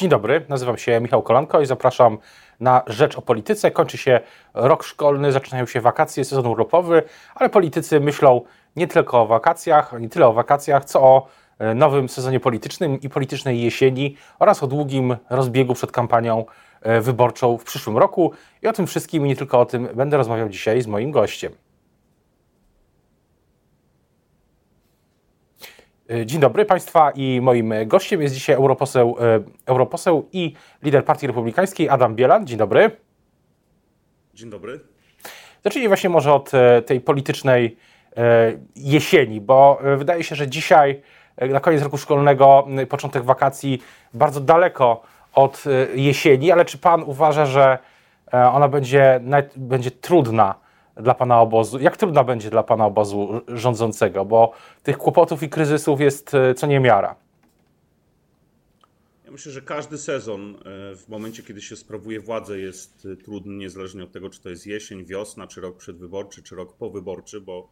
Dzień dobry, nazywam się Michał Kolanko i zapraszam na Rzecz o Polityce. Kończy się rok szkolny, zaczynają się wakacje, sezon urlopowy, ale politycy myślą nie tylko o wakacjach, nie tyle o wakacjach, co o e, nowym sezonie politycznym i politycznej jesieni oraz o długim rozbiegu przed kampanią e, wyborczą w przyszłym roku. I o tym wszystkim i nie tylko o tym będę rozmawiał dzisiaj z moim gościem. Dzień dobry Państwa i moim gościem jest dzisiaj europoseł, e, europoseł i lider Partii Republikańskiej Adam Bielan. Dzień dobry. Dzień dobry. Zacznijmy właśnie może od e, tej politycznej jesieni, bo wydaje się, że dzisiaj, na koniec roku szkolnego, początek wakacji, bardzo daleko od jesieni, ale czy Pan uważa, że ona będzie, będzie trudna dla pana obozu? Jak trudna będzie dla pana obozu rządzącego? Bo tych kłopotów i kryzysów jest e, co niemiara. Ja myślę, że każdy sezon e, w momencie, kiedy się sprawuje władzę, jest e, trudny, niezależnie od tego, czy to jest jesień, wiosna, czy rok przedwyborczy, czy rok powyborczy, bo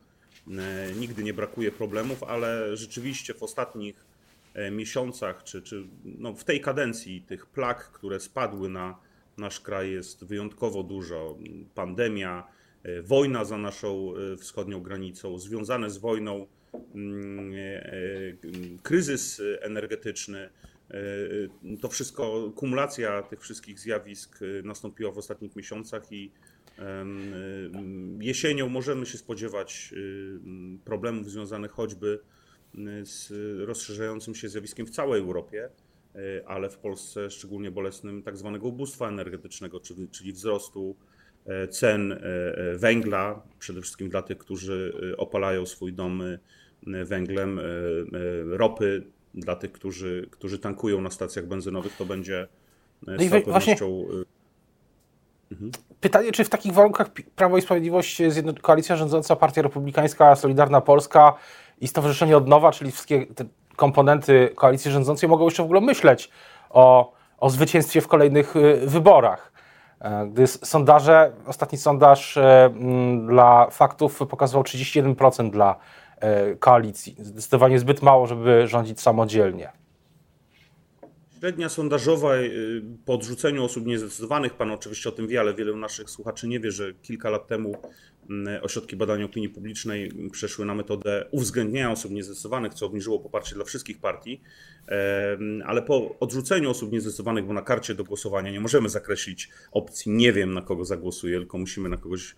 nigdy nie brakuje problemów, ale rzeczywiście w ostatnich miesiącach, czy, czy no w tej kadencji tych plag, które spadły na nasz kraj jest wyjątkowo dużo. Pandemia, wojna za naszą e, wschodnią granicą, związane z wojną mm, e, kryzys energetyczny. To wszystko, kumulacja tych wszystkich zjawisk nastąpiła w ostatnich miesiącach i jesienią możemy się spodziewać problemów związanych choćby z rozszerzającym się zjawiskiem w całej Europie, ale w Polsce szczególnie bolesnym tak zwanego ubóstwa energetycznego, czyli, wzrostu E, cen e, e, węgla, przede wszystkim dla tych, którzy opalają swój dom węglem, ropy dla tych, którzy, którzy tankują na stacjach benzynowych, to będzie no z całą pewnością... Mhm. Pytanie, czy w takich warunkach Prawo i Sprawiedliwość, koalicja rządząca, Partia Republikańska, Solidarna Polska i Stowarzyszenie Odnowa, czyli wszystkie te komponenty koalicji rządzącej mogą jeszcze w ogóle myśleć o, o zwycięstwie w kolejnych wyborach? E, gdy sondaże, ostatni sondaż e, dla faktów pokazywał 31% dla e, koalicji. Zdecydowanie zbyt mało, żeby rządzić samodzielnie. Średnia sondażowa po odrzuceniu osób niezdecydowanych, pan oczywiście o tym wie, ale wielu naszych słuchaczy nie wie, że kilka lat temu Mm, ośrodki badania opinii publicznej przeszły na metodę uwzględniania osób niezdecydowanych, co obniżyło poparcie dla wszystkich partii, ale po odrzuceniu osób niezdecydowanych, bo na karcie do głosowania nie możemy zakreślić opcji nie wiem na kogo zagłosuję, tylko musimy na kogoś,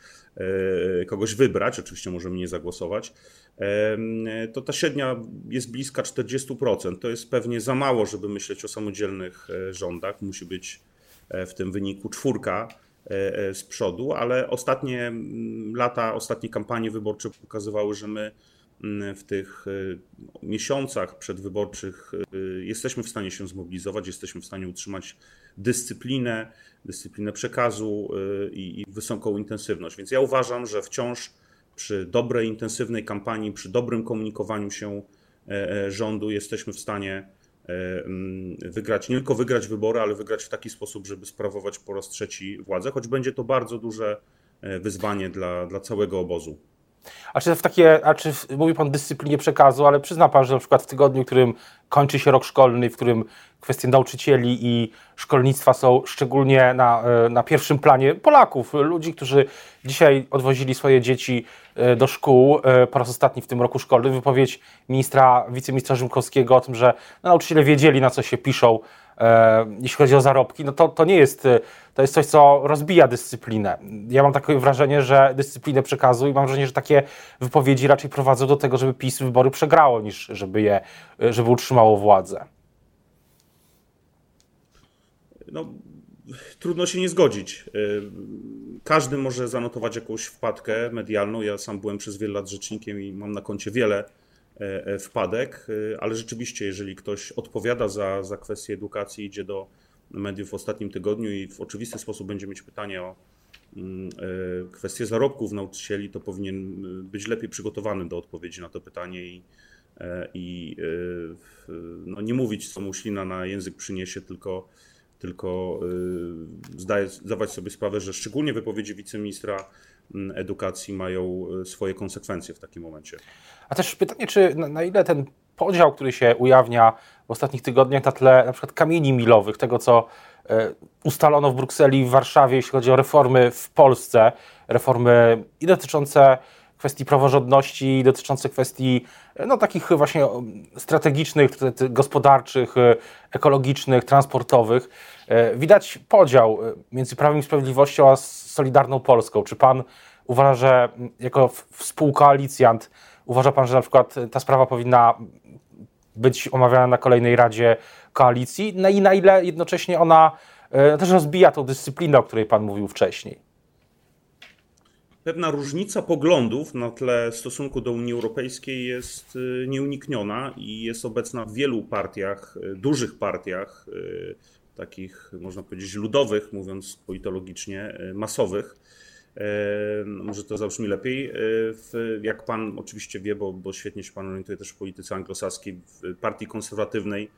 kogoś wybrać, oczywiście możemy nie zagłosować, to ta średnia jest bliska 40%. To jest pewnie za mało, żeby myśleć o samodzielnych e, rządach. Musi być e, w tym wyniku czwórka E, e, z przodu, ale ostatnie mm, lata, ostatnie kampanie wyborcze pokazywały, że my w tych e, miesiącach przedwyborczych jesteśmy w stanie się zmobilizować, jesteśmy w stanie utrzymać dyscyplinę, dyscyplinę przekazu i, wysoką intensywność. Więc ja uważam, że wciąż przy dobrej, intensywnej kampanii, przy dobrym komunikowaniu się rządu jesteśmy w stanie E, wygrać, nie tylko wygrać wybory, ale wygrać w taki sposób, żeby sprawować po raz trzeci władzę, choć będzie to bardzo duże e, wyzwanie dla, dla całego obozu. A czy w takie, a czy mówi Pan dyscyplinie przekazu, ale przyzna Pan, że na przykład w tygodniu, w którym kończy się rok szkolny, w którym kwestie nauczycieli i szkolnictwa są szczególnie na, e, na pierwszym planie Polaków, ludzi, którzy dzisiaj odwozili swoje dzieci e, do szkół e, po raz ostatni w tym roku szkolnym, wypowiedź ministra, wiceministra Rzymkowskiego o tym, że nauczyciele wiedzieli, na co się piszą jeśli chodzi o zarobki, no to, to nie jest, e, to jest coś, co rozbija dyscyplinę. Ja mam takie wrażenie, że dyscyplinę przekazu i mam wrażenie, że takie wypowiedzi raczej prowadzą do tego, żeby PiS wybory przegrało, niż żeby je, e, żeby utrzymało władzę. No, trudno się nie zgodzić. Każdy może zanotować jakąś wpadkę medialną. Ja sam byłem przez wiele lat rzecznikiem i mam na koncie wiele E, e, wpadek, e, ale rzeczywiście, jeżeli ktoś odpowiada za, za kwestię edukacji, idzie do mediów w ostatnim tygodniu i w oczywisty sposób będzie mieć pytanie o mm, kwestię zarobków nauczycieli, to powinien być lepiej przygotowany do odpowiedzi na to pytanie i, i no nie mówić, co mu ślina na język przyniesie, tylko, tylko zdaje, zdawać sobie sprawę, że szczególnie wypowiedzi wiceministra edukacji mają swoje konsekwencje w takim momencie. A też pytanie, czy na, na ile ten podział, który się ujawnia w ostatnich tygodniach na tle na przykład kamieni milowych, tego co e, ustalono w Brukseli, w Warszawie, jeśli chodzi o reformy w Polsce, reformy i dotyczące kwestii praworządności, i dotyczące kwestii e, no, takich właśnie strategicznych, gospodarczych, e, ekologicznych, transportowych. Widać podział między Prawem i Sprawiedliwością a Solidarną Polską. Czy pan uważa, że jako współkoalicjant Uważa Pan, że na przykład ta sprawa powinna być omawiana na kolejnej Radzie Koalicji? No i na ile jednocześnie ona e, też rozbija tą dyscyplinę, o której Pan mówił wcześniej? Pewna różnica poglądów na tle stosunku do Unii Europejskiej jest e, nieunikniona i jest obecna w wielu partiach, e, dużych partiach, takich można powiedzieć ludowych, mówiąc politologicznie, masowych może to zabrzmi lepiej. Jak pan oczywiście wie, bo, bo świetnie się pan orientuje też w polityce anglosaskiej, w partii konserwatywnej,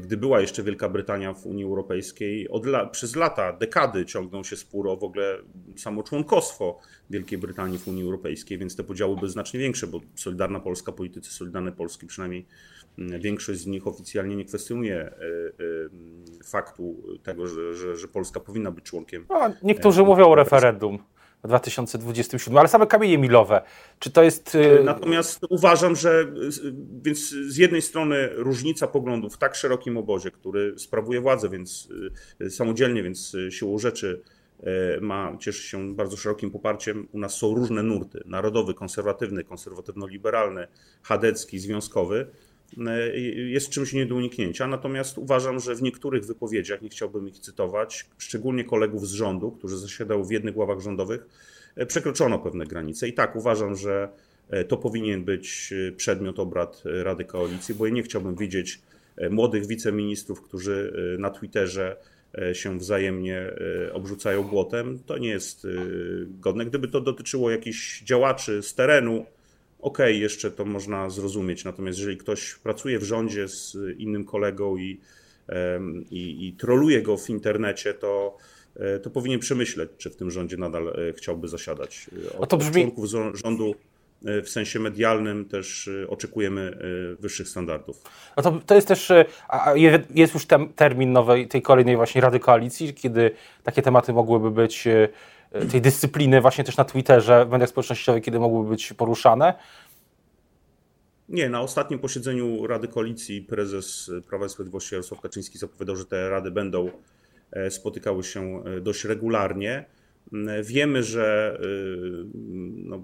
gdy była jeszcze Wielka Brytania w Unii Europejskiej, la, przez lata, dekady ciągną się spór o w ogóle samo członkostwo Wielkiej Brytanii w Unii Europejskiej, więc te podziały były znacznie większe, bo Solidarna Polska, politycy Solidarnej Polski, przynajmniej mm, większość z nich oficjalnie nie kwestionuje e, e, faktu tego, że, że, że Polska powinna być członkiem. No, niektórzy mówią o referendum w 2027, ale same kamienie milowe. Czy to jest. Y, Natomiast uważam, że więc z jednej strony różnica poglądów w tak szerokim obozie, który sprawuje władzę, więc y, samodzielnie, więc y, siłą rzeczy ma, cieszy się bardzo szerokim poparciem. U nas są różne nurty: narodowy, konserwatywny, konserwatywno-liberalny, chadecki, związkowy. E, jest czymś nie do uniknięcia. Natomiast uważam, że w niektórych wypowiedziach, nie chciałbym ich cytować, szczególnie kolegów z rządu, którzy zasiadają w jednych ławach rządowych, e, przekroczono pewne granice. I tak uważam, że e, to powinien być przedmiot obrad Rady Koalicji, bo ja nie chciałbym widzieć młodych wiceministrów, którzy na Twitterze się wzajemnie obrzucają błotem. To nie jest godne. Gdyby to dotyczyło jakichś działaczy z terenu, okej, okay, jeszcze to można zrozumieć. Natomiast jeżeli ktoś pracuje w rządzie z innym kolegą i, i, i troluje go w internecie, to, e, to powinien przemyśleć, czy w tym rządzie nadal e, chciałby zasiadać. Od, to brzmi... członków rządu e, w sensie medialnym też oczekujemy wyższych standardów. No to, to jest też, jest już termin nowej, tej kolejnej właśnie Rady Koalicji, kiedy takie tematy mogłyby być tej dyscypliny właśnie też na Twitterze, w mediach społecznościowych, kiedy mogłyby być poruszane? Nie, na ostatnim posiedzeniu Rady Koalicji prezes Prawa i Sprawiedliwości Jarosław Kaczyński zapowiadał, że te rady będą e, spotykały się e, dość regularnie. Wiemy, że no,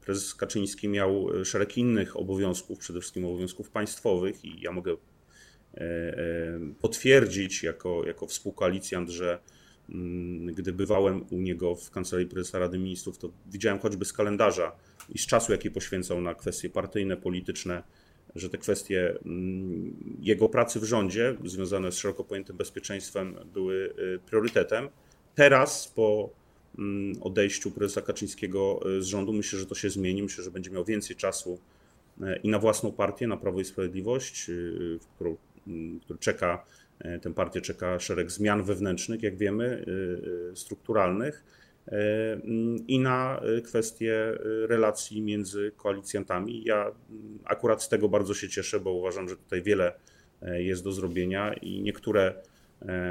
prezes Kaczyński miał szereg innych obowiązków, przede wszystkim obowiązków państwowych, i ja mogę potwierdzić jako, jako współkoalicjant, że Mm, gdy bywałem u niego w kancelarii prezesa Rady Ministrów, to widziałem choćby z kalendarza i z czasu, jaki poświęcał na kwestie partyjne, polityczne, że te kwestie mm, jego pracy w rządzie, związane z szeroko pojętym bezpieczeństwem, były y, priorytetem. Teraz, po mm, odejściu prezesa Kaczyńskiego y, z rządu, myślę, że to się zmieni. Myślę, że będzie miał więcej czasu y, i na własną partię, na Prawo i Sprawiedliwość, który czeka tę partię czeka szereg zmian wewnętrznych, jak wiemy, e, e, strukturalnych mm, i na kwestie relacji między koalicjantami. Ja mm, akurat z tego bardzo się cieszę, bo uważam, że tutaj wiele jest do zrobienia i niektóre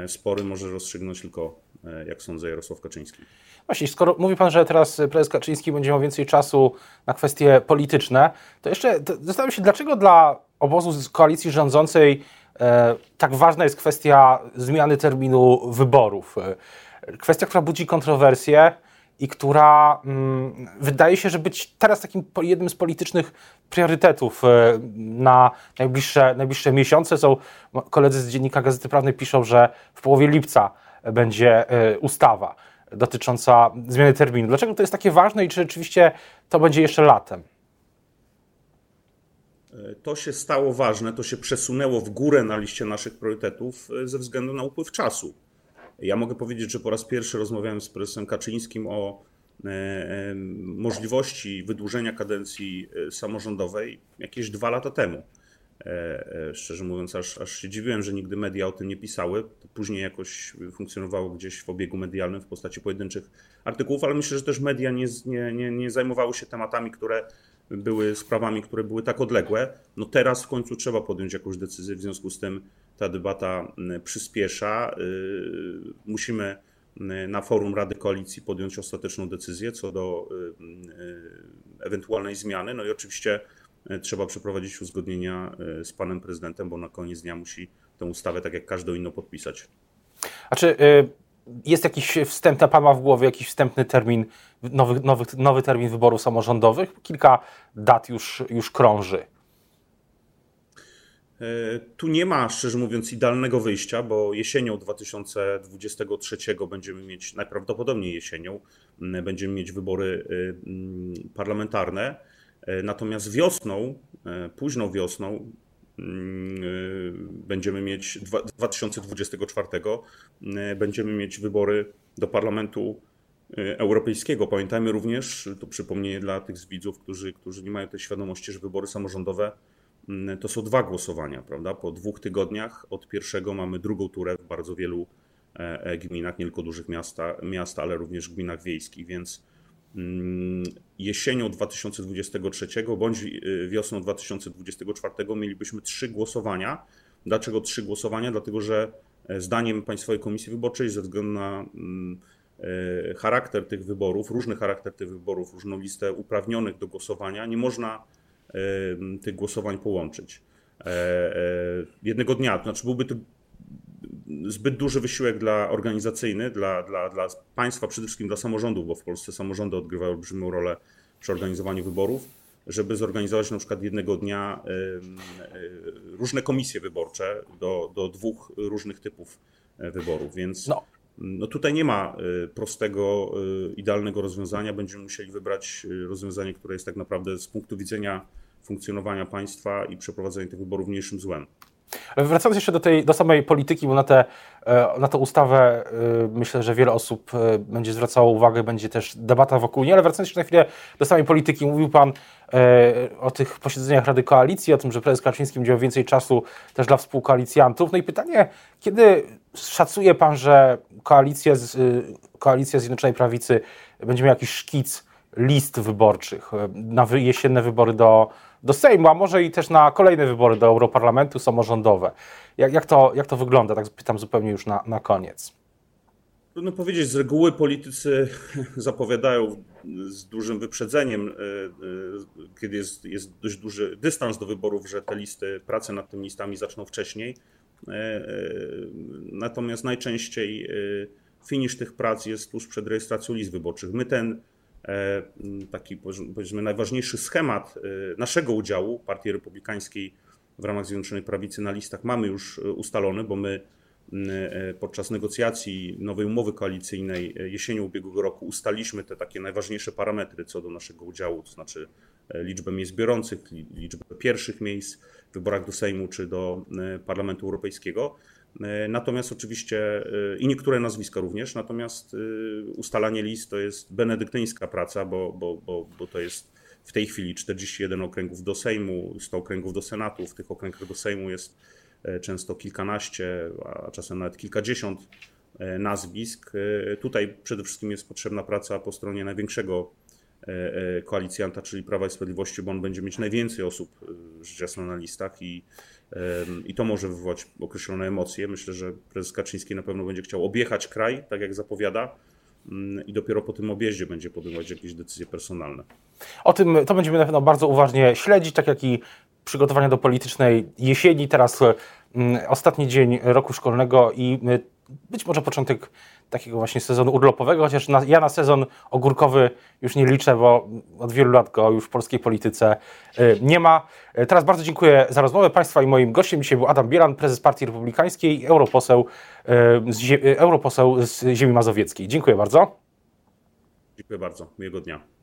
spory może rozstrzygnąć tylko, jak sądzę, Jarosław Kaczyński. Właśnie, skoro mówi Pan, że teraz prezes Kaczyński będzie miał więcej czasu na kwestie polityczne, to jeszcze zastanawiam się, dlaczego dla obozu z koalicji rządzącej E, tak ważna jest kwestia zmiany terminu wyborów. E, kwestia, która budzi kontrowersje i która mm, wydaje się, że być teraz takim jednym z politycznych priorytetów e, na najbliższe, najbliższe miesiące. Są koledzy z dziennika Gazety Prawnej piszą, że w połowie lipca będzie ustawa dotycząca zmiany terminu. Dlaczego to jest takie ważne i czy rzeczywiście to będzie jeszcze latem? To się stało ważne, to się przesunęło w górę na liście naszych priorytetów e, ze względu na upływ czasu. Ja mogę powiedzieć, że po raz pierwszy rozmawiałem z prezesem Kaczyńskim o e, e, możliwości wydłużenia kadencji samorządowej jakieś dwa lata temu. Szczerze mówiąc, aż, aż się dziwiłem, że nigdy media o tym nie pisały. To później jakoś funkcjonowało gdzieś w obiegu medialnym w postaci pojedynczych artykułów, ale myślę, że też media nie, nie, nie, nie zajmowały się tematami, które były sprawami, które były tak odległe. No teraz w końcu trzeba podjąć jakąś decyzję, w związku z tym ta debata przyspiesza. Musimy na forum Rady Koalicji podjąć ostateczną decyzję co do ewentualnej zmiany. No i oczywiście e, trzeba przeprowadzić uzgodnienia e, z panem prezydentem, bo na koniec dnia musi tę ustawę, tak jak każdą inną, podpisać. A czy y, jest jakiś wstępny, pan ma w głowie jakiś wstępny termin, nowy, nowy, nowy termin wyborów samorządowych? Kilka dat już, już krąży. E, tu nie ma, szczerze mówiąc, idealnego wyjścia, bo jesienią 2023 będziemy mieć, najprawdopodobniej jesienią, będziemy mieć wybory parlamentarne. E, natomiast wiosną, e, późną wiosną, y, będziemy mieć 2024 będziemy mieć wybory do Parlamentu Europejskiego. Pamiętajmy również, to przypomnienie dla tych z widzów, którzy, którzy nie mają tej świadomości, że wybory samorządowe Mm, to są dwa głosowania, prawda? Po dwóch tygodniach od pierwszego mamy drugą turę w bardzo wielu e, e, gminach, nie tylko dużych miasta, miasta ale również gminach wiejskich, więc mm, jesienią 2023 bądź e, wiosną 2024 mielibyśmy trzy głosowania. Dlaczego trzy głosowania? Dlatego, że zdaniem Państwowej Komisji Wyborczej, ze względu na mm, charakter tych wyborów, różny charakter tych wyborów, różną listę uprawnionych do głosowania, nie można tych głosowań połączyć. E, e, jednego dnia, to znaczy byłby to zbyt duży wysiłek dla organizacyjny, dla, dla, dla państwa, przede wszystkim dla samorządów, bo w Polsce samorządy odgrywają olbrzymią rolę przy organizowaniu wyborów, żeby zorganizować na przykład jednego dnia e, różne komisje wyborcze do, do dwóch różnych typów wyborów. Więc no. No tutaj nie ma prostego, idealnego rozwiązania. Będziemy musieli wybrać rozwiązanie, które jest tak naprawdę z punktu widzenia funkcjonowania państwa i przeprowadzenia tych wyborów mniejszym złem. Wracając jeszcze do, tej, do samej polityki, bo na, te, e, na tę ustawę e, myślę, że wiele osób e, będzie zwracało uwagę, będzie też debata wokół niej, ale wracając jeszcze na chwilę do samej polityki, mówił Pan o tych posiedzeniach Rady Koalicji, o tym, że prezes Kaczyński miał więcej czasu też dla współkoalicjantów. No i pytanie, kiedy szacuje Pan, że koalicja, koalicja Zjednoczonej Prawicy będzie miała jakiś szkic list wyborczych na jesienne wybory do, do Sejmu, a może i też na kolejne wybory do Europarlamentu samorządowe. Jak, jak, to, jak to wygląda? Tak pytam zupełnie już na, na koniec. Trudno powiedzieć, z reguły politycy zapowiadają z dużym wyprzedzeniem, e, e, kiedy jest, jest dość duży dystans do wyborów, że te listy, prace nad tymi listami zaczną wcześniej. E, natomiast najczęściej finisz tych prac jest tuż przed rejestracją list wyborczych. My ten taki powiedzmy najważniejszy schemat e, naszego udziału Partii Republikańskiej w ramach Zjednoczonej Prawicy na listach mamy już e, ustalony, bo my podczas negocjacji nowej umowy koalicyjnej jesienią ubiegłego roku ustaliśmy te takie najważniejsze parametry co do naszego udziału, to znaczy liczbę miejsc biorących, liczbę pierwszych miejsc w wyborach do Sejmu czy do Parlamentu Europejskiego. E, natomiast oczywiście e, i niektóre nazwiska również, natomiast e, ustalanie list to jest benedyktyńska praca, bo, bo, bo, bo to jest w tej chwili 41 okręgów do Sejmu, 100 okręgów do Senatu. W tych okręgach do Sejmu jest często kilkanaście, a czasem nawet kilkadziesiąt nazwisk. Tutaj przede wszystkim jest potrzebna praca po stronie największego koalicjanta, czyli Prawa i Sprawiedliwości, bo on będzie mieć najwięcej osób rzecz jasna na listach i i to może wywołać określone emocje. Myślę, że prezes Kaczyński na pewno będzie chciał objechać kraj, tak jak zapowiada, mm, i dopiero po tym objeździe będzie podejmować jakieś decyzje personalne. O tym to będziemy na pewno bardzo uważnie śledzić, tak jak i przygotowania do politycznej jesieni. Teraz mm, ostatni dzień roku szkolnego i być może początek takiego właśnie sezonu urlopowego, chociaż na, ja na sezon ogórkowy już nie liczę, bo od wielu lat go już w polskiej polityce y, nie ma. Y, teraz bardzo dziękuję za rozmowę Państwa i moim gościem dzisiaj był Adam Bielan, prezes Partii Republikańskiej, europoseł, y, z, europoseł z ziemi mazowieckiej. Dziękuję bardzo. Dziękuję bardzo. Miłego dnia.